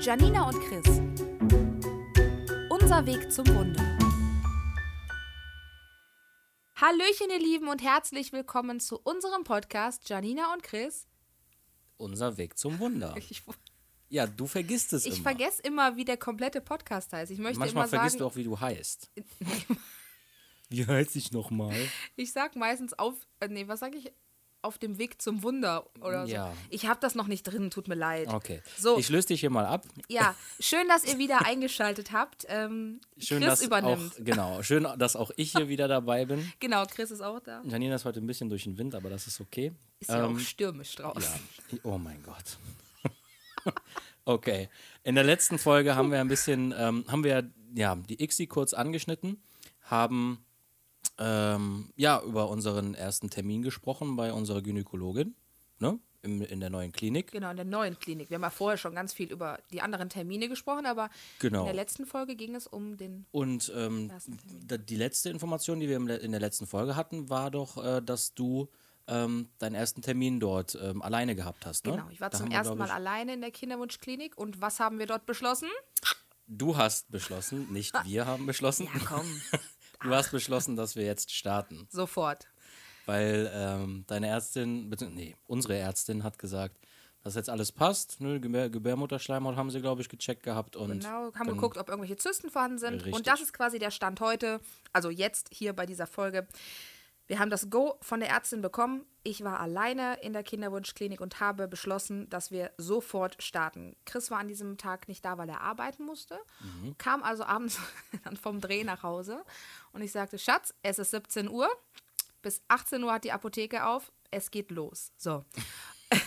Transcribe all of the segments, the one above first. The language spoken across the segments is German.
Janina und Chris. Unser Weg zum Wunder. Hallöchen, ihr Lieben, und herzlich willkommen zu unserem Podcast Janina und Chris. Unser Weg zum Wunder. Ich, Ja, du vergisst es ich immer. vergesse immer, wie der komplette Podcast heißt. Ich möchte Manchmal immer vergisst sagen, du auch, wie du heißt. Wie heißt ich nochmal? ich sag meistens auf, äh, nee, was sag ich? Auf dem Weg zum Wunder oder so. Ja. Ich habe das noch nicht drin, tut mir leid. Okay. So. Ich löse dich hier mal ab. Ja, schön, dass ihr wieder eingeschaltet habt. Ähm, Schön, Chris dass übernimmt. Auch, genau. Schön, dass auch ich hier wieder dabei bin. Genau, Chris ist auch da. Janina ist heute ein bisschen durch den Wind, aber das ist okay. Ist ja Ähm, auch stürmisch draußen. Ja. Oh mein Gott. okay. In der letzten Folge haben wir ein bisschen, ähm, haben wir ja die ICSI kurz angeschnitten, haben ähm, ja über unseren ersten Termin gesprochen bei unserer Gynäkologin, ne? Im, in der neuen Klinik. Genau, in der neuen Klinik. Wir haben ja vorher schon ganz viel über die anderen Termine gesprochen, aber Genau. in der letzten Folge ging es um den. Und ähm, die letzte Information, die wir in der letzten Folge hatten, war doch, äh, dass du ähm, deinen ersten Termin dort ähm, alleine gehabt hast. Ne? Genau, ich war Da zum wir, ersten glaub Mal alleine in der Kinderwunschklinik und was haben wir dort beschlossen? Du hast beschlossen, nicht wir haben beschlossen. Ja, komm, Du hast beschlossen, dass wir jetzt starten. sofort. Weil ähm, deine Ärztin, nee, unsere Ärztin hat gesagt, dass jetzt alles passt. Ne? Gebär, Gebärmutterschleimhaut haben sie, glaube ich, gecheckt gehabt. Und Genau, haben geguckt, ob irgendwelche Zysten vorhanden sind. Richtig. Und das ist quasi der Stand heute, also jetzt hier bei dieser Folge. Wir haben das Go von der Ärztin bekommen. Ich war alleine in der Kinderwunschklinik und habe beschlossen, dass wir sofort starten. Chris war an diesem Tag nicht da, weil er arbeiten musste. Kam also abends dann vom Dreh nach Hause und ich sagte: Schatz, es ist 17 Uhr. Bis 18 Uhr hat die Apotheke auf. Es geht los. So.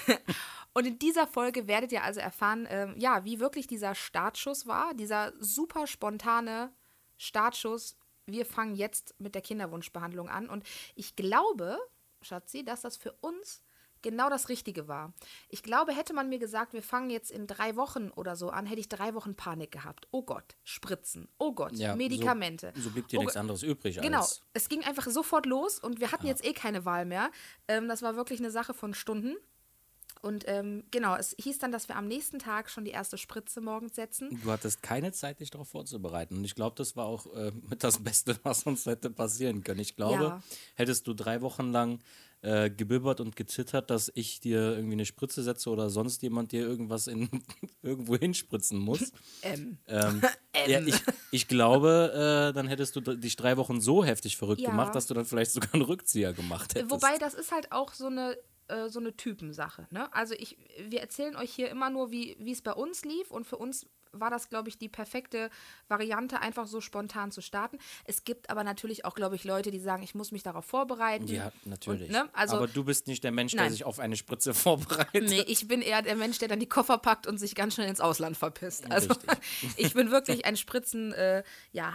Und in dieser Folge werdet ihr also erfahren, ähm, ja, wie wirklich dieser Startschuss war, dieser super spontane Startschuss. Wir fangen jetzt mit der Kinderwunschbehandlung an. Und ich glaube, Schatzi, dass das für uns genau das Richtige war. Ich glaube, hätte man mir gesagt, wir fangen jetzt in drei Wochen oder so an, hätte ich drei Wochen Panik gehabt. Oh Gott, Spritzen. Oh Gott, ja, Medikamente. So, so blieb dir oh nichts anderes übrig Genau, es ging einfach sofort los und wir hatten jetzt eh keine Wahl mehr. Ähm, das war wirklich eine Sache von Stunden. Und ähm, genau, es hieß dann, dass wir am nächsten Tag schon die erste Spritze morgens setzen. Du hattest keine Zeit, dich darauf vorzubereiten. Und ich glaube, das war auch äh, mit das Beste, was uns hätte passieren können. Ich glaube, Ja. hättest du drei Wochen lang äh, gebibbert und gezittert, dass ich dir irgendwie eine Spritze setze oder sonst jemand dir irgendwas in, irgendwo hinspritzen muss. Ähm, Ähm, ja, ich, ich glaube, äh, dann hättest du dich drei Wochen so heftig verrückt Ja. gemacht, dass du dann vielleicht sogar einen Rückzieher gemacht hättest. Wobei das ist halt auch so eine äh, so eine Typensache. Ne? Also ich, wir erzählen euch hier immer nur, wie es bei uns lief und für uns war das, glaube ich, die perfekte Variante, einfach so spontan zu starten. Es gibt aber natürlich auch, glaube ich, Leute, die sagen, ich muss mich darauf vorbereiten. ja, natürlich. Und, ne? also, Aber du bist nicht der Mensch, der Nein. sich auf eine Spritze vorbereitet. Nee, ich bin eher der Mensch, der dann die Koffer packt und sich ganz schnell ins Ausland verpisst. Also ich bin wirklich ein Spritzen, äh, ja.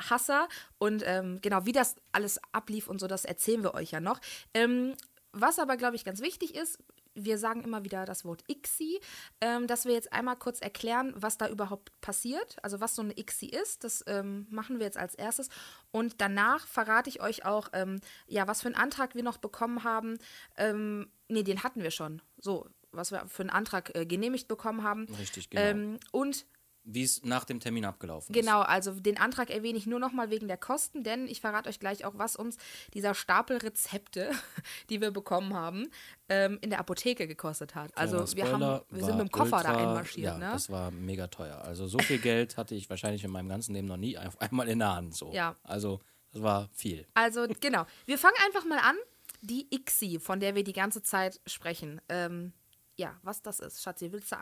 Und ähm, genau, wie das alles ablief und so, das erzählen wir euch ja noch. Ähm, was aber, glaube ich, ganz wichtig ist, wir sagen immer wieder das Wort ICSI, ähm, dass wir jetzt einmal kurz erklären, was da überhaupt passiert, also was so eine ICSI ist. Das ähm, machen wir jetzt als erstes. Und danach verrate ich euch auch, ähm, ja, was für einen Antrag wir noch bekommen haben. Ähm, nee, den hatten wir schon. So, was wir für einen Antrag äh, genehmigt bekommen haben. Richtig, genau. Ähm, und Wie es nach dem Termin abgelaufen Genau, also den Antrag erwähne ich nur noch mal wegen der Kosten, denn ich verrate euch gleich auch, was uns dieser Stapel Rezepte, die wir bekommen haben, ähm, in der Apotheke gekostet hat. ist. Also Kleiner wir, haben, wir sind mit dem Koffer da ultra- einmarschiert. Ja, ne? das war mega teuer. Also so viel Geld hatte ich wahrscheinlich in meinem ganzen Leben noch nie auf einmal in der Hand. So. Ja. Also das war viel. Also genau, wir fangen einfach mal an. Die ICSI, von der wir die ganze Zeit sprechen. Ähm, ja, was das ist. Schatzi, willst du,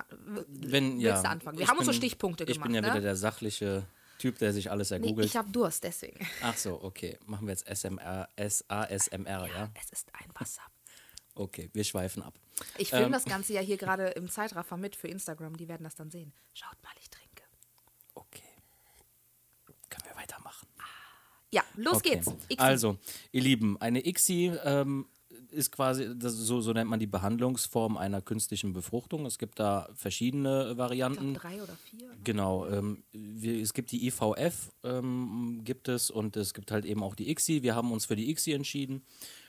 Wenn, willst ja, du anfangen? Wir ich haben uns so bin- Stichpunkte Ich gemacht. bin ja ne? wieder der sachliche Typ, der sich alles nee, ergoogelt. ich habe Durst, deswegen. Ach so, okay. Machen wir jetzt SMR, S-A-S-M-R, ja? Es ist ein Wasser. Okay, wir schweifen ab. Ich filme Ähm. das Ganze ja hier gerade im Zeitraffer mit für Instagram. Die werden das dann sehen. Schaut mal, ich trinke. Okay. Können wir weitermachen? Ja, los Okay. geht's. ICSI. Also, ihr Lieben, eine ICSI ähm, ist quasi, so, so nennt man die Behandlungsform einer künstlichen Befruchtung. Es gibt da verschiedene ich Varianten. glaube, drei oder vier. Genau, ähm, wir, es gibt die IVF, ähm, gibt es, und es gibt halt eben auch die ICSI. Wir haben uns für die ICSI entschieden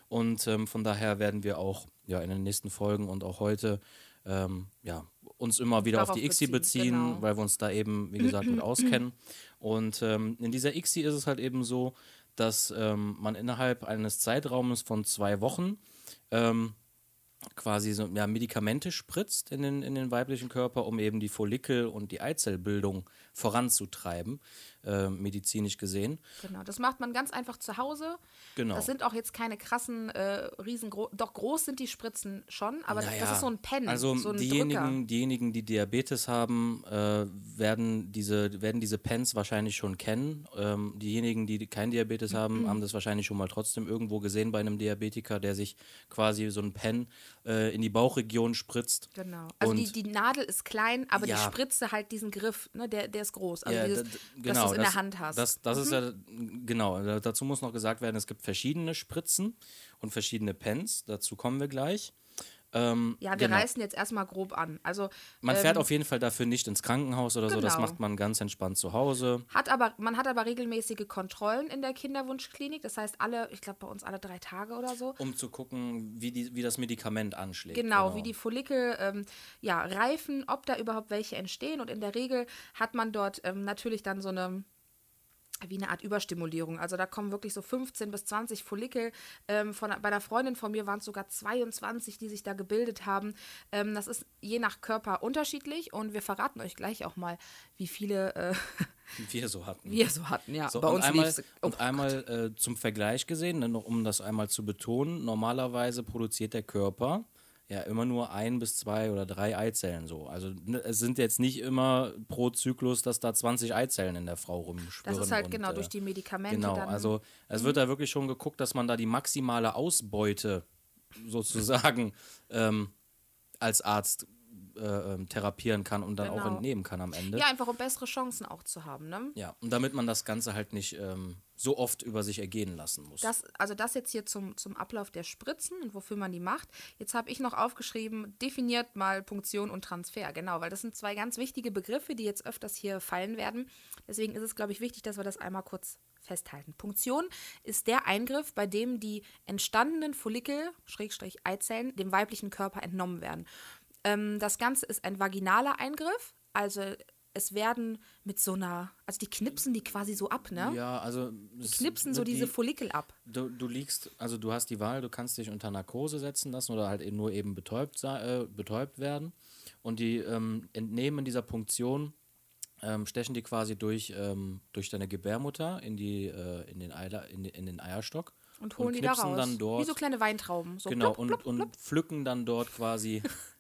und ähm, von daher werden wir auch ja, in den nächsten Folgen und auch heute ähm, ja, uns immer wieder Darauf auf die ICSI beziehen, beziehen, genau. weil wir uns da eben, wie gesagt, mit auskennen. Und ähm, in dieser ICSI ist es halt eben so, dass ähm, man innerhalb eines Zeitraumes von zwei Wochen ähm, quasi so ja, Medikamente spritzt in den, in den weiblichen Körper, um eben die Follikel- und die Eizellbildung voranzutreiben, äh, medizinisch gesehen. Genau, das macht man ganz einfach zu Hause. Genau. Das sind auch jetzt keine krassen, äh, riesengroß, doch groß sind die Spritzen schon, aber das Naja, ist so ein Pen, Also so ein Drücker. diejenigen, diejenigen, die Diabetes haben, äh, werden, diese, werden diese Pens wahrscheinlich schon kennen. Ähm, diejenigen, die kein Diabetes Mhm. haben, haben das wahrscheinlich schon mal trotzdem irgendwo gesehen bei einem Diabetiker, der sich quasi so ein Pen äh, in die Bauchregion spritzt. Genau. Also die, die Nadel ist klein, aber Ja. die Spritze halt diesen Griff, ne, der, der ist groß. Also Ja, dieses, genau, in das, der Hand hast. Mhm. Das, das ist ja, genau, da- dazu muss noch gesagt werden, es gibt verschiedene Spritzen und verschiedene Pens, dazu kommen wir gleich. Ähm, ja, wir genau. reißen jetzt erstmal grob an. Also Man ähm, fährt auf jeden Fall dafür nicht ins Krankenhaus oder so, das Genau. macht man ganz entspannt zu Hause. Hat aber, man hat aber regelmäßige Kontrollen in der Kinderwunschklinik. Das heißt, alle, ich glaube bei uns alle drei Tage oder so. um zu gucken, wie, die, wie das Medikament anschlägt. Genau, wie die Follikel ähm, ja, reifen, ob da überhaupt welche entstehen. Und in der Regel hat man dort ähm, natürlich dann so eine wie eine Art Überstimulierung. Also da kommen wirklich so 15 bis 20 Follikel. Ähm, von, bei einer Freundin von mir waren es sogar 22, die sich da gebildet haben. Ähm, das ist je nach Körper unterschiedlich und wir verraten euch gleich auch mal, wie viele äh, wir so hatten. wir so hatten. Ja, So, bei und uns einmal, oh, und einmal äh, zum Vergleich gesehen, ne, um das einmal zu betonen, normalerweise produziert der Körper ja immer nur ein bis zwei oder drei Eizellen so. Also ne, es sind jetzt nicht immer pro Zyklus, dass da 20 Eizellen in der Frau rumschwirren. Das ist halt und, genau äh, durch die Medikamente Genau, dann. also es wird da wirklich schon geguckt, dass man da die maximale Ausbeute sozusagen ähm, als Arzt äh, ähm, therapieren kann und dann auch Genau. entnehmen kann am Ende. ja, einfach um bessere Chancen auch zu haben. Ne? Ja, und damit man das Ganze halt nicht ähm, so oft über sich ergehen lassen muss. Das, also das jetzt hier zum, zum Ablauf der Spritzen und wofür man die macht. Jetzt habe ich noch aufgeschrieben, definiert mal Punktion und Transfer. Genau, weil das sind zwei ganz wichtige Begriffe, die jetzt öfters hier fallen werden. Deswegen ist es, glaube ich, wichtig, dass wir das einmal kurz festhalten. Punktion ist der Eingriff, bei dem die entstandenen Follikel, Schrägstrich Eizellen, dem weiblichen Körper entnommen werden. Ähm, das Ganze ist ein vaginaler Eingriff, also es werden mit so einer, also die knipsen die quasi so ab, ne? ja, also es Knipsen so wird diese die, Follikel ab. du, du liegst, also du hast die Wahl, du kannst dich unter Narkose setzen lassen oder halt eben nur eben betäubt, äh, betäubt werden. Und die ähm, entnehmen dieser Punktion, ähm, stechen die quasi durch, ähm, durch deine Gebärmutter in, die, äh, in, den Eiler, in, in den Eierstock. Und holen die da raus. dann dort. Wie so kleine Weintrauben. So genau, plupp, und, plupp, und plupp. pflücken dann dort quasi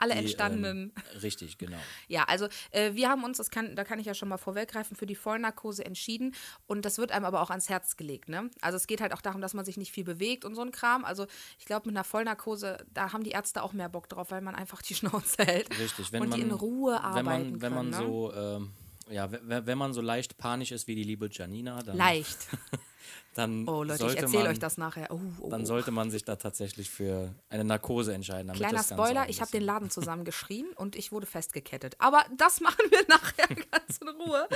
alle die, entstandenen. Ähm, richtig, genau. Ja, also äh, wir haben uns, das kann, da kann ich ja schon mal vorweggreifen, für die Vollnarkose entschieden und das wird einem aber auch ans Herz gelegt. Ne? Also es geht halt auch darum, dass man sich nicht viel bewegt und so ein Kram. Also ich glaube, mit einer Vollnarkose, da haben die Ärzte auch mehr Bock drauf, weil man einfach die Schnauze hält Richtig, wenn und man die in Ruhe arbeiten wenn man, wenn man können. ne? so ähm, ja, wenn, wenn man so leicht panisch ist wie die liebe Janina, dann, Leicht. dann Oh Leute, ich sollte erzähle man, euch das nachher. Oh, oh, Dann oh. sollte man sich da tatsächlich für eine Narkose entscheiden. Kleiner Spoiler, ich habe den Laden zusammengeschrien und ich wurde festgekettet. Aber das machen wir nachher ganz in Ruhe.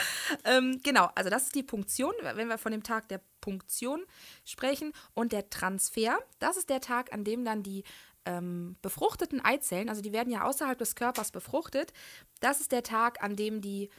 ähm, genau, also das ist die Punktion, wenn wir von dem Tag der Punktion sprechen. Und der Transfer, das ist der Tag, an dem dann die ähm, befruchteten Eizellen, also die werden ja außerhalb des Körpers befruchtet, das ist der Tag, an dem die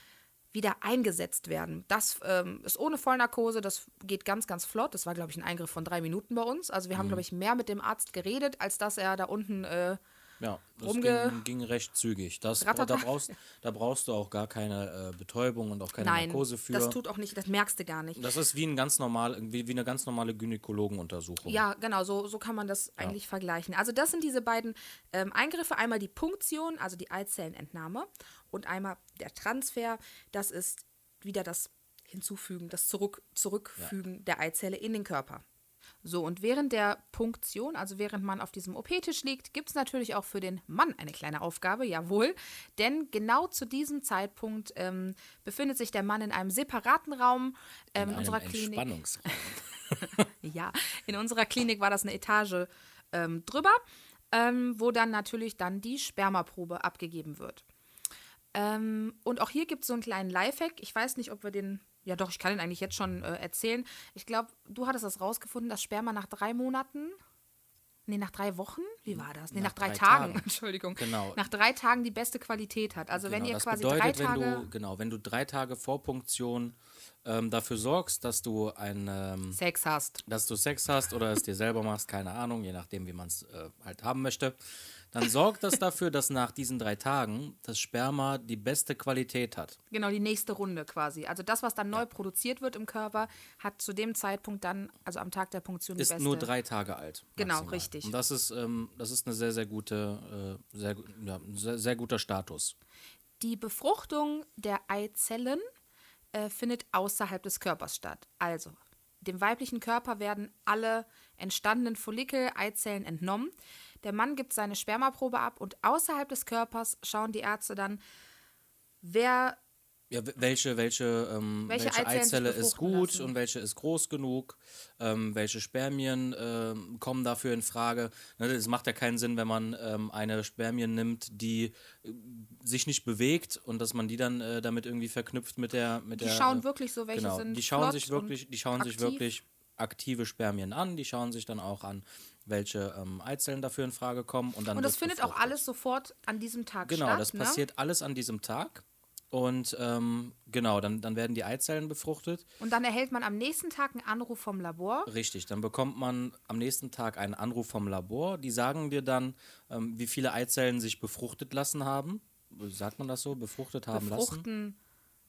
wieder eingesetzt werden. Das ähm, ist ohne Vollnarkose, das geht ganz, ganz flott. Das war, glaube ich, ein Eingriff von drei Minuten bei uns. Also wir haben, glaube ich, mehr mit dem Arzt geredet, als dass er da unten äh, Ja, das ging, ging recht zügig. Das, da, brauchst, da brauchst du auch gar keine äh, Betäubung und auch keine Nein, Narkose für. das tut auch nicht, das merkst du gar nicht. das ist wie, ein ganz normal, wie, wie eine ganz normale Gynäkologenuntersuchung. Ja, genau, so, so kann man das eigentlich vergleichen. Also das sind diese beiden ähm, Eingriffe. Einmal die Punktion, also die Eizellenentnahme und einmal der Transfer. Das ist wieder das Hinzufügen, das Zurück, Zurückfügen der Eizelle in den Körper. So, und während der Punktion, also während man auf diesem OP-Tisch liegt, gibt es natürlich auch für den Mann eine kleine Aufgabe, jawohl. Denn genau zu diesem Zeitpunkt ähm, befindet sich der Mann in einem separaten Raum ähm, in, unserer Klinik. Entspannungsraum. Ja, in unserer Klinik war das eine Etage ähm, drüber, ähm, wo dann natürlich dann die Spermaprobe abgegeben wird. Ähm, und auch hier gibt es so einen kleinen Lifehack. Ich weiß nicht, ob wir den, ja doch, ich kann den eigentlich jetzt schon äh, erzählen. Ich glaube, du hattest das rausgefunden, dass Sperma nach drei Monaten nee, nach drei Wochen, wie war das? Nee, Nach nach, drei, drei Tagen, Tagen. Entschuldigung. Genau. Nach drei Tagen die beste Qualität hat. Also wenn Genau, ihr das quasi bedeutet, drei Tage. wenn du, genau, wenn du drei Tage vor Punktion ähm, dafür sorgst, dass du ein, ähm, Sex hast. dass du Sex hast oder es dir selber machst, keine Ahnung, je nachdem, wie man es äh, halt haben möchte, dann sorgt das dafür, dass nach diesen drei Tagen das Sperma die beste Qualität hat. Genau, die nächste Runde quasi. Also das, was dann neu produziert wird im Körper, hat zu dem Zeitpunkt dann, also am Tag der Punktion, die Ist beste. nur drei Tage alt. Genau, maximal. richtig. Und das ist, ähm, das ist eine sehr, sehr gute, äh, sehr, ja, ein sehr, sehr guter Status. Die Befruchtung der Eizellen äh, findet außerhalb des Körpers statt. Also, dem weiblichen Körper werden alle entstandenen Follikel, Eizellen entnommen. Der Mann gibt seine Spermaprobe ab und außerhalb des Körpers schauen die Ärzte dann, wer Ja, welche, welche, ähm, Welche welche, sich Eizelle ist gut lassen. und welche ist groß genug, ähm, welche Spermien ähm, kommen dafür in Frage. Ne, Es macht ja keinen Sinn, wenn man ähm, eine Spermien nimmt, die äh, sich nicht bewegt und dass man die dann äh, damit irgendwie verknüpft mit der mit die der schauen äh, wirklich so, welche genau, sind die schauen sich wirklich, die schauen sich aktiv. wirklich aktive Spermien an, die schauen sich dann auch an, welche ähm, Eizellen dafür in Frage kommen und dann Und das findet auch alles sofort an diesem Tag Genau, statt. das ne? passiert alles an diesem Tag. Und ähm, genau, dann, dann werden die Eizellen befruchtet. Und dann erhält man am nächsten Tag einen Anruf vom Labor. Richtig, dann bekommt man am nächsten Tag einen Anruf vom Labor. Die sagen dir dann, ähm, wie viele Eizellen sich befruchtet lassen haben. Sagt man das so? Befruchtet haben lassen? Befruchten,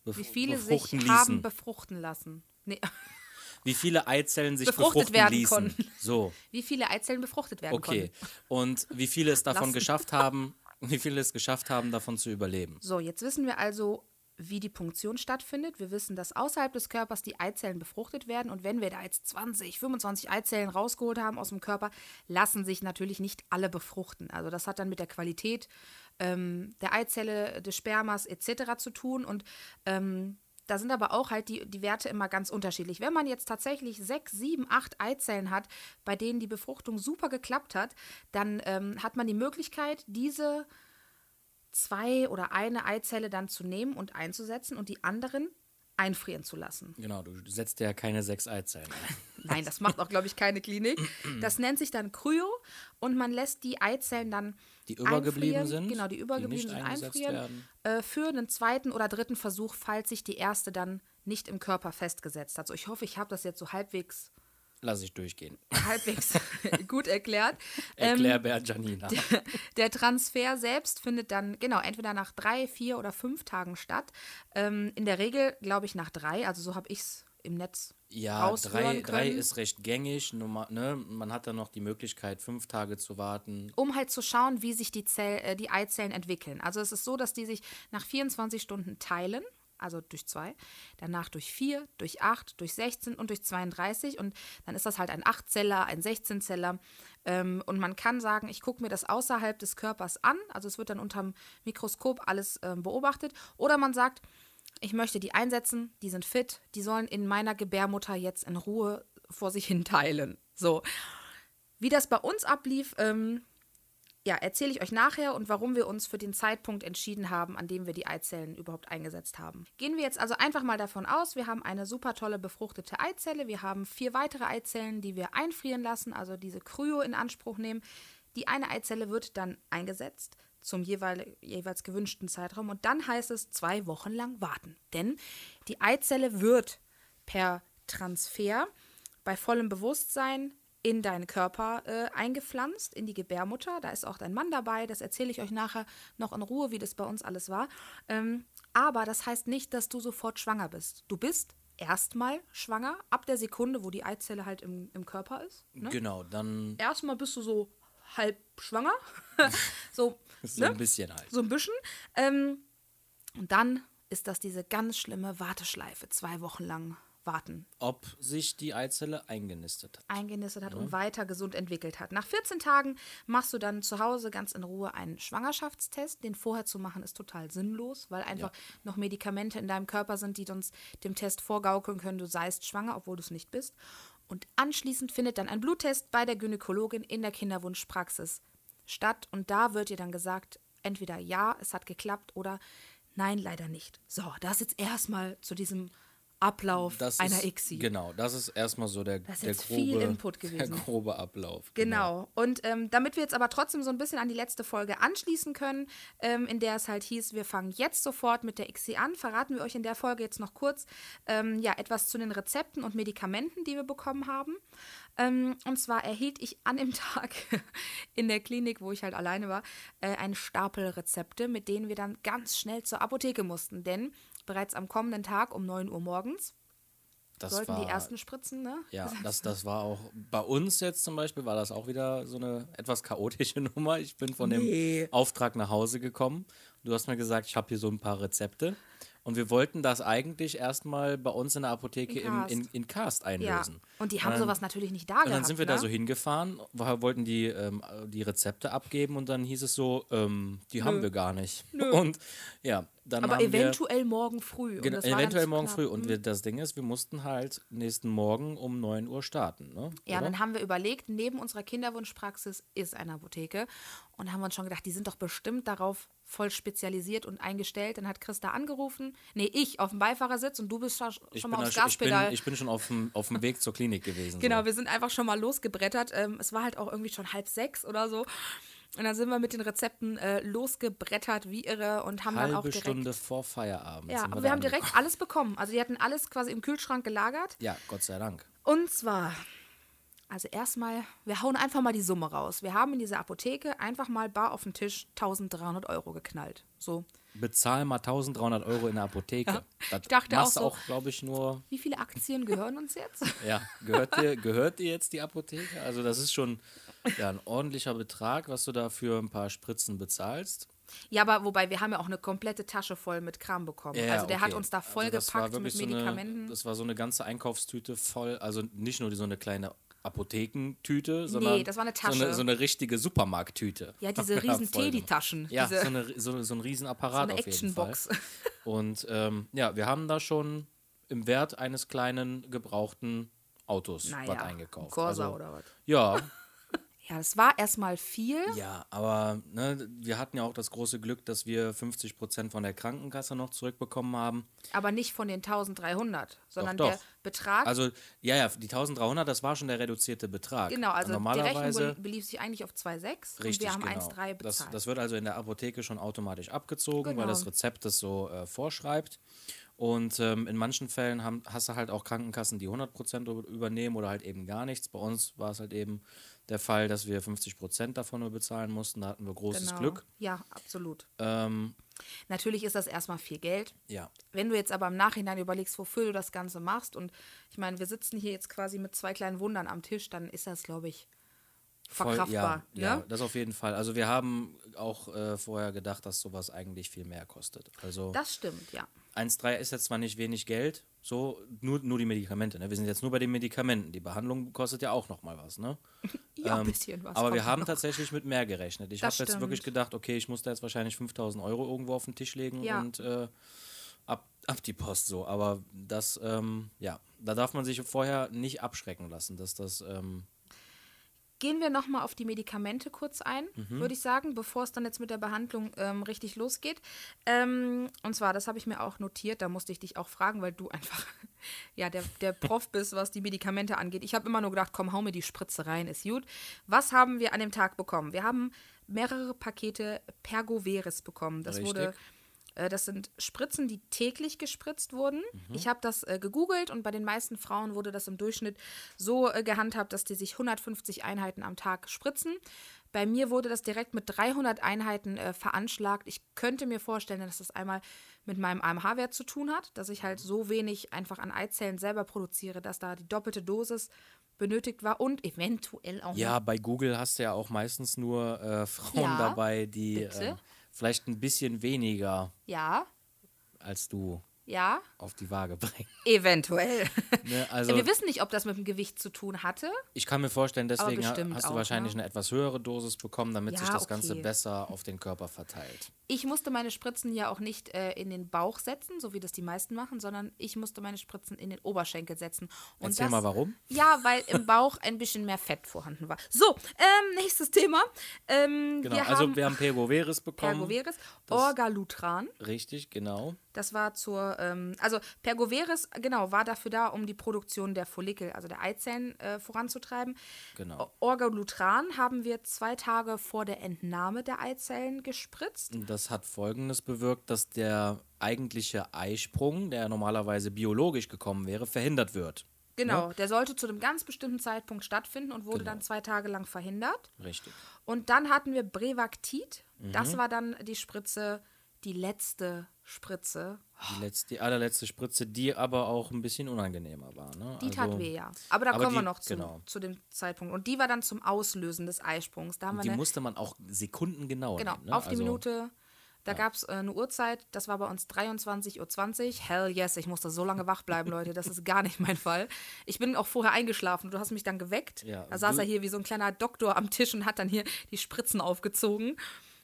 Bef wie viele sich befruchten ließen. haben befruchten lassen. Nee, wie viele Eizellen sich Befruchtet befruchten werden ließen. konnten. So, wie viele Eizellen befruchtet werden okay. konnten. Und wie viele es davon Lassen. geschafft haben, wie viele es geschafft haben, davon zu überleben. So, jetzt wissen wir also, wie die Punktion stattfindet. Wir wissen, dass außerhalb des Körpers die Eizellen befruchtet werden. Und wenn wir da jetzt 20, 25 Eizellen rausgeholt haben aus dem Körper, lassen sich natürlich nicht alle befruchten. Also das hat dann mit der Qualität ähm, der Eizelle, des Spermas etc. zu tun. Und ähm, da sind aber auch halt die, die Werte immer ganz unterschiedlich. Wenn man jetzt tatsächlich sechs, sieben, acht Eizellen hat, bei denen die Befruchtung super geklappt hat, dann ähm, hat man die Möglichkeit, diese zwei oder eine Eizelle dann zu nehmen und einzusetzen und die anderen einfrieren zu lassen. Genau, du setzt ja keine sechs Eizellen ein. Nein, das macht auch, glaube ich, keine Klinik. Das nennt sich dann Kryo und man lässt die Eizellen dann Die übergeblieben einfrieren, sind, Genau, die die übergeblieben nicht sind einfrieren werden. äh, für einen zweiten oder dritten Versuch, falls sich die erste dann nicht im Körper festgesetzt hat. So, ich hoffe, ich habe das jetzt so halbwegs, Lass ich durchgehen. halbwegs gut erklärt. Ähm, Erklär Bert Janina. Der Transfer selbst findet dann, genau, entweder nach drei, vier oder fünf Tagen statt. Ähm, in der Regel, glaube ich, nach drei. Also so habe ich es im Netz Ja, drei, drei ist recht gängig. Nummer, ne? Man hat dann noch die Möglichkeit, fünf Tage zu warten. um halt zu schauen, wie sich die, Zell, äh, die Eizellen entwickeln. Also es ist so, dass die sich nach 24 Stunden teilen, also durch zwei, danach durch vier, durch acht, durch 16 und durch 32 und dann ist das halt ein 8-Zeller, ein 16-Zeller ähm, und man kann sagen, ich gucke mir das außerhalb des Körpers an, also es wird dann unterm Mikroskop alles ähm, beobachtet oder man sagt, ich möchte die einsetzen, die sind fit, die sollen in meiner Gebärmutter jetzt in Ruhe vor sich hin teilen. So. Wie das bei uns ablief, ähm, ja, erzähle ich euch nachher und warum wir uns für den Zeitpunkt entschieden haben, an dem wir die Eizellen überhaupt eingesetzt haben. Gehen wir jetzt also einfach mal davon aus, wir haben eine super tolle befruchtete Eizelle, wir haben vier weitere Eizellen, die wir einfrieren lassen, also diese Kryo in Anspruch nehmen. Die eine Eizelle wird dann eingesetzt zum jeweil, jeweils gewünschten Zeitraum und dann heißt es zwei Wochen lang warten. Denn die Eizelle wird per Transfer bei vollem Bewusstsein in deinen Körper äh, eingepflanzt, in die Gebärmutter. Da ist auch dein Mann dabei. Das erzähle ich euch nachher noch in Ruhe, wie das bei uns alles war. Ähm, aber das heißt nicht, dass du sofort schwanger bist. Du bist erstmal schwanger, ab der Sekunde, wo die Eizelle halt im, im Körper ist. Ne? Genau, dann Erstmal bist du so halb schwanger. so, so ne? ein bisschen halt. so ein bisschen. Ähm, und dann ist das diese ganz schlimme Warteschleife, zwei Wochen lang warten Ob sich die Eizelle eingenistet hat. eingenistet hat und weiter gesund entwickelt hat. Nach 14 Tagen machst du dann zu Hause ganz in Ruhe einen Schwangerschaftstest. Den vorher zu machen ist total sinnlos, weil einfach noch Medikamente in deinem Körper sind, die uns dem Test vorgaukeln können, du seist schwanger, obwohl du es nicht bist. Und anschließend findet dann ein Bluttest bei der Gynäkologin in der Kinderwunschpraxis statt. Und da wird dir dann gesagt, entweder ja, es hat geklappt oder nein, leider nicht. So, das jetzt erstmal zu diesem Ablauf Das einer ist, ICSI. Genau, das ist erstmal so der, Das ist der, grobe, viel Input der grobe Ablauf. Genau. Und ähm, damit wir jetzt aber trotzdem so ein bisschen an die letzte Folge anschließen können, ähm, in der es halt hieß, wir fangen jetzt sofort mit der ICSI an, verraten wir euch in der Folge jetzt noch kurz ähm, ja, etwas zu den Rezepten und Medikamenten, die wir bekommen haben. Ähm, und zwar erhielt ich an dem Tag in der Klinik, wo ich halt alleine war, äh, einen Stapel Rezepte, mit denen wir dann ganz schnell zur Apotheke mussten. Denn bereits am kommenden Tag um 9 Uhr morgens Das sollten war, die ersten Spritzen, ne? Ja, das, das war auch bei uns jetzt zum Beispiel, war das auch wieder so eine etwas chaotische Nummer. Ich bin von Nee. dem Auftrag nach Hause gekommen. Du hast mir gesagt, ich habe hier so ein paar Rezepte. Und wir wollten das eigentlich erstmal bei uns in der Apotheke In im, Cast. in, in Cast Ja. Und die haben dann- sowas natürlich nicht da Und gehabt. dann sind wir da ne? so hingefahren, wollten die, ähm, die Rezepte abgeben und dann hieß es so, ähm, die haben wir gar nicht. Und ja, dann Aber haben wir, eventuell morgen früh. Und Genau, eventuell morgen knapp. früh. Und wir, das Ding ist, wir mussten halt nächsten Morgen um 9 Uhr starten. Ne? Ja, Oder? dann haben wir überlegt, neben unserer Kinderwunschpraxis ist eine Apotheke. Und haben uns schon gedacht, die sind doch bestimmt darauf voll spezialisiert und eingestellt. Dann hat Christa angerufen. Nee, ich auf dem Beifahrersitz und du bist schon, ich, mal aufs da, ich, bin, Gaspedal. ich bin schon auf dem, auf dem Weg zur Klinik gewesen. Genau, so. wir sind einfach schon mal losgebrettert. Ähm, es war halt auch irgendwie schon halb sechs oder so. Und dann sind wir mit den Rezepten äh, losgebrettert wie irre und haben dann auch Halbe direkt. Stunde vor Feierabend. ja, aber da wir haben direkt alles bekommen. Also die hatten alles quasi im Kühlschrank gelagert. Ja, Gott sei Dank. Und zwar, also erstmal, wir hauen einfach mal die Summe raus. Wir haben in dieser Apotheke einfach mal bar auf den Tisch 1300 Euro geknallt. So, Bezahl mal 1300 Euro in der Apotheke. Das Ich dachte auch machst so- auch, glaube ich, nur. wie viele Aktien gehören uns jetzt? Ja, gehört dir, gehört dir jetzt die Apotheke? Also, das ist schon ja, ein ordentlicher Betrag, was du da für ein paar Spritzen bezahlst. Ja, aber wobei, wir haben ja auch eine komplette Tasche voll mit Kram bekommen. Ja, also der hat okay. uns da Also voll das war gepackt mit Medikamenten. So eine, das war so eine ganze Einkaufstüte voll, also nicht nur so eine kleine Apothekentüte, sondern das war eine So, eine, Tasche. so eine richtige Supermarkttüte. ja, diese riesen. Teddy-Taschen. Ja, so, eine, so, so ein Riesenapparat so eine auf jeden Fall. Actionbox. Und ähm, ja, wir haben da schon im Wert eines kleinen gebrauchten Autos was naja, eingekauft. Corsa also, oder was. Ja, Ja, das war erstmal viel. ja, aber ne, wir hatten ja auch das große Glück, dass wir 50 Prozent von der Krankenkasse noch zurückbekommen haben. Aber nicht von den 1300, sondern doch. der Betrag. Also, ja, ja, die 1300, das war schon der reduzierte Betrag. genau, also die Rechnung normalerweise. be- belief sich eigentlich auf 2,6 und Richtig, wir haben genau. 1,3 das, bezahlt. das wird also in der Apotheke schon automatisch abgezogen, weil Genau. das Rezept das so äh, vorschreibt. Und ähm, in manchen Fällen haben, hast du halt auch Krankenkassen, die 100% über- übernehmen oder halt eben gar nichts. Bei uns war es halt eben der Fall, dass wir 50% davon nur bezahlen mussten. Da hatten wir großes Genau. Glück. Ja, absolut. Ähm, Natürlich ist das erstmal viel Geld. ja, Wenn du jetzt aber im Nachhinein überlegst, wofür du das Ganze machst, und ich meine, wir sitzen hier jetzt quasi mit zwei kleinen Wundern am Tisch, dann ist das, glaube ich, voll, verkraftbar. ja, ja, ne? das auf jeden Fall. Also wir haben auch äh, vorher gedacht, dass sowas eigentlich viel mehr kostet. Also Das stimmt, ja. 1,3 ist jetzt zwar nicht wenig Geld, so nur, nur die Medikamente. Ne? Wir sind jetzt nur bei den Medikamenten. Die Behandlung kostet ja auch nochmal was. Ne? Ja, ein Ähm, bisschen was. Aber wir haben noch. tatsächlich mit mehr gerechnet. Ich habe jetzt wirklich gedacht, okay, ich muss da jetzt wahrscheinlich 5000 Euro irgendwo auf den Tisch legen Ja. und äh, ab, ab die Post so. Aber das, ähm, ja, da darf man sich vorher nicht abschrecken lassen, dass das, ähm, Gehen wir nochmal auf die Medikamente kurz ein, Mhm. würde ich sagen, bevor es dann jetzt mit der Behandlung ähm, richtig losgeht. Ähm, und zwar, das habe ich mir auch notiert, da musste ich dich auch fragen, weil du einfach ja, der, der Prof bist, was die Medikamente angeht. Ich habe immer nur gedacht, komm, hau mir die Spritze rein, ist gut. Was haben wir an dem Tag bekommen? Wir haben mehrere Pakete Pergoveris bekommen. Das Richtig. wurde das sind Spritzen, die täglich gespritzt wurden. Mhm. Ich habe das äh, gegoogelt und bei den meisten Frauen wurde das im Durchschnitt so äh, gehandhabt, dass die sich 150 Einheiten am Tag spritzen. Bei mir wurde das direkt mit 300 Einheiten äh, veranschlagt. Ich könnte mir vorstellen, dass das einmal mit meinem AMH-Wert zu tun hat, dass ich halt so wenig einfach an Eizellen selber produziere, dass da die doppelte Dosis benötigt war und eventuell auch ja, bei Google hast du ja auch meistens nur äh, Frauen Ja, dabei, die bitte. äh, vielleicht ein bisschen weniger ja, als du ja, auf die Waage bringen. eventuell. Ne? Also, Wir wissen nicht, ob das mit dem Gewicht zu tun hatte. Ich kann mir vorstellen, deswegen hast du auch, wahrscheinlich ne? eine etwas höhere Dosis bekommen, damit Ja, sich das Ganze okay. besser auf den Körper verteilt. Ich musste meine Spritzen ja auch nicht äh, in den Bauch setzen, so wie das die meisten machen, sondern ich musste meine Spritzen in den Oberschenkel setzen. Und Erzähl das, mal, warum? Ja, weil im Bauch ein bisschen mehr Fett vorhanden war. So, ähm, nächstes Thema. Ähm, Genau, wir also haben wir haben Pergoveris bekommen. Pergoveris, Orgalutran. Richtig, genau. Das war zur, ähm, also Pergoveris, genau, war dafür da, um die Produktion der Follikel, also der Eizellen, äh, voranzutreiben. Genau. Orgalutran haben wir zwei Tage vor der Entnahme der Eizellen gespritzt. Das hat Folgendes bewirkt, dass der eigentliche Eisprung, der normalerweise biologisch gekommen wäre, verhindert wird. Genau, der sollte zu einem ganz bestimmten Zeitpunkt stattfinden und wurde Genau. dann zwei Tage lang verhindert. Richtig. Und dann hatten wir Brevactid. Mhm. Das war dann die Spritze, die letzte Spritze. Die, letzte, die allerletzte Spritze, die aber auch ein bisschen unangenehmer war. Ne? Die also, tat weh, ja. Aber da aber kommen wir die- noch zu, genau. zu dem Zeitpunkt. Und die war dann zum Auslösen des Eisprungs. Da haben wir Die eine, musste man auch sekundengenau genau, nehmen. Ne? auf die also, Minute. Da gab es äh, eine Uhrzeit, das war bei uns 23.20 Uhr. Hell yes, ich musste so lange wach bleiben, Leute. Das ist gar nicht mein Fall. Ich bin auch vorher eingeschlafen. Du hast mich dann geweckt. Ja, da saß er hier wie so ein kleiner Doktor am Tisch und hat dann hier die Spritzen aufgezogen.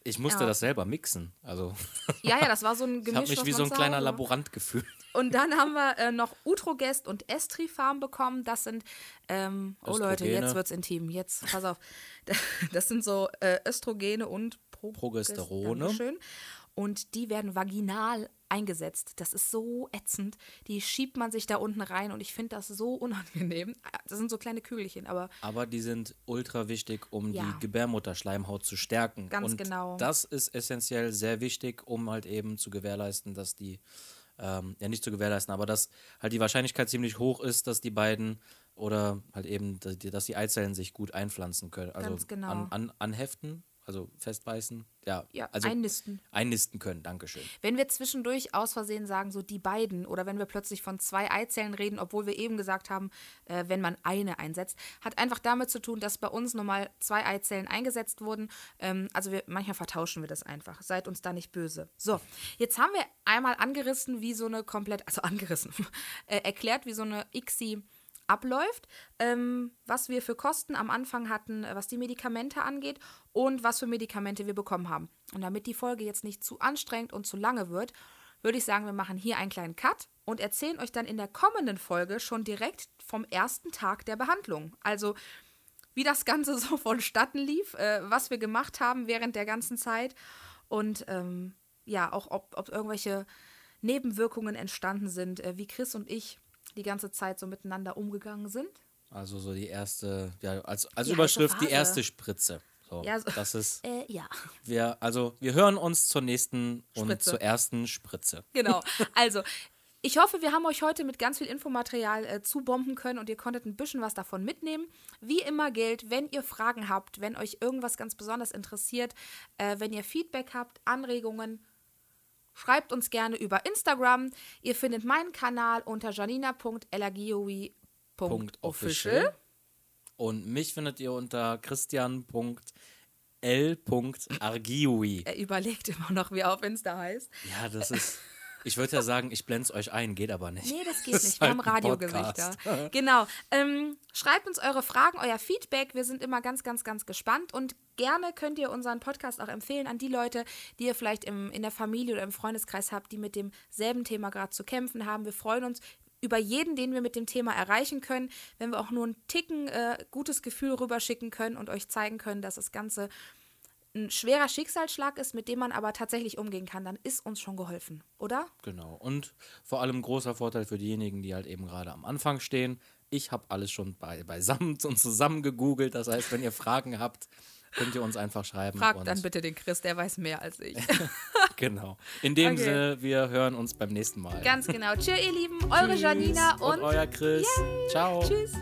Ich musste Ja. das selber mixen. Also Ja, ja, das war so ein ich Gemisch. habe mich wie so ein zu kleiner Laborant gefühlt. Und dann haben wir äh, noch Utrogest und Estrifarm bekommen. Das sind, ähm, oh Leute, jetzt wird's intim. Jetzt, pass auf. Das sind so äh, Östrogene und Pro Progesterone. Dankeschön. Und die werden vaginal eingesetzt. Das ist so ätzend. Die schiebt man sich da unten rein und ich finde das so unangenehm. Das sind so kleine Kügelchen, aber Aber die sind ultra wichtig, um Ja. die Gebärmutterschleimhaut zu stärken. Ganz Und genau. Das ist essentiell sehr wichtig, um halt eben zu gewährleisten, dass die, ähm, ja nicht zu gewährleisten, aber dass halt die Wahrscheinlichkeit ziemlich hoch ist, dass die beiden oder halt eben, dass die, Eizellen sich gut einpflanzen können. Also Ganz genau. an, an, anheften, also festbeißen. Ja, ja, also einnisten. einnisten können. Dankeschön. Wenn wir zwischendurch aus Versehen sagen, so die beiden, oder wenn wir plötzlich von zwei Eizellen reden, obwohl wir eben gesagt haben, äh, wenn man eine einsetzt, hat einfach damit zu tun, dass bei uns nochmal zwei Eizellen eingesetzt wurden. Ähm, also wir, manchmal vertauschen wir das einfach. Seid uns da nicht böse. So, jetzt haben wir einmal angerissen, wie so eine komplett, also angerissen, äh, erklärt, wie so eine ICSI abläuft, ähm, was wir für Kosten am Anfang hatten, äh, was die Medikamente angeht und was für Medikamente wir bekommen haben. Und damit die Folge jetzt nicht zu anstrengend und zu lange wird, würde ich sagen, wir machen hier einen kleinen Cut und erzählen euch dann in der kommenden Folge schon direkt vom ersten Tag der Behandlung. Also wie das Ganze so vonstatten lief, äh, was wir gemacht haben während der ganzen Zeit und ähm, ja, auch ob, ob irgendwelche Nebenwirkungen entstanden sind, äh, wie Chris und ich die ganze Zeit so miteinander umgegangen sind. Also so die erste, ja, als, als Die Überschrift die erste Spritze. So, Ja, so- Das ist, Äh, ja. wir, also wir hören uns zur nächsten und Spritze. zur ersten Spritze. Genau. Also, ich hoffe, wir haben euch heute mit ganz viel Infomaterial äh, zubomben können und ihr konntet ein bisschen was davon mitnehmen. Wie immer gilt, wenn ihr Fragen habt, wenn euch irgendwas ganz besonders interessiert, äh, wenn ihr Feedback habt, Anregungen, schreibt uns gerne über Instagram. Ihr findet meinen Kanal unter janina.elagioui.official. Punkt official. Und mich findet ihr unter christian.l.argiui. Er überlegt immer noch, wie er auf Insta heißt. Ja, das ist. Ich würde ja sagen, ich blende es euch ein, geht aber nicht. Nee, das geht ist nicht. Wir halt haben Radiogesichter. Genau. Ähm, schreibt uns eure Fragen, euer Feedback. Wir sind immer ganz, ganz, ganz gespannt. Und gerne könnt ihr unseren Podcast auch empfehlen an die Leute, die ihr vielleicht im, in der Familie oder im Freundeskreis habt, die mit demselben Thema gerade zu kämpfen haben. Wir freuen uns über jeden, den wir mit dem Thema erreichen können, wenn wir auch nur einen Ticken äh, gutes Gefühl rüberschicken können und euch zeigen können, dass das Ganze ein schwerer Schicksalsschlag ist, mit dem man aber tatsächlich umgehen kann, dann ist uns schon geholfen, oder? Genau. Und vor allem großer Vorteil für diejenigen, die halt eben gerade am Anfang stehen. Ich habe alles schon bei, beisammen und zusammen gegoogelt. Das heißt, wenn ihr Fragen habt, könnt ihr uns einfach schreiben. Fragt und dann bitte den Chris, der weiß mehr als ich. Genau. In dem Okay. Sinne, wir hören uns beim nächsten Mal. Ganz genau. Tschö, ihr Lieben, eure Tschüss. Janina und, und euer Chris. Ciao. tschüss.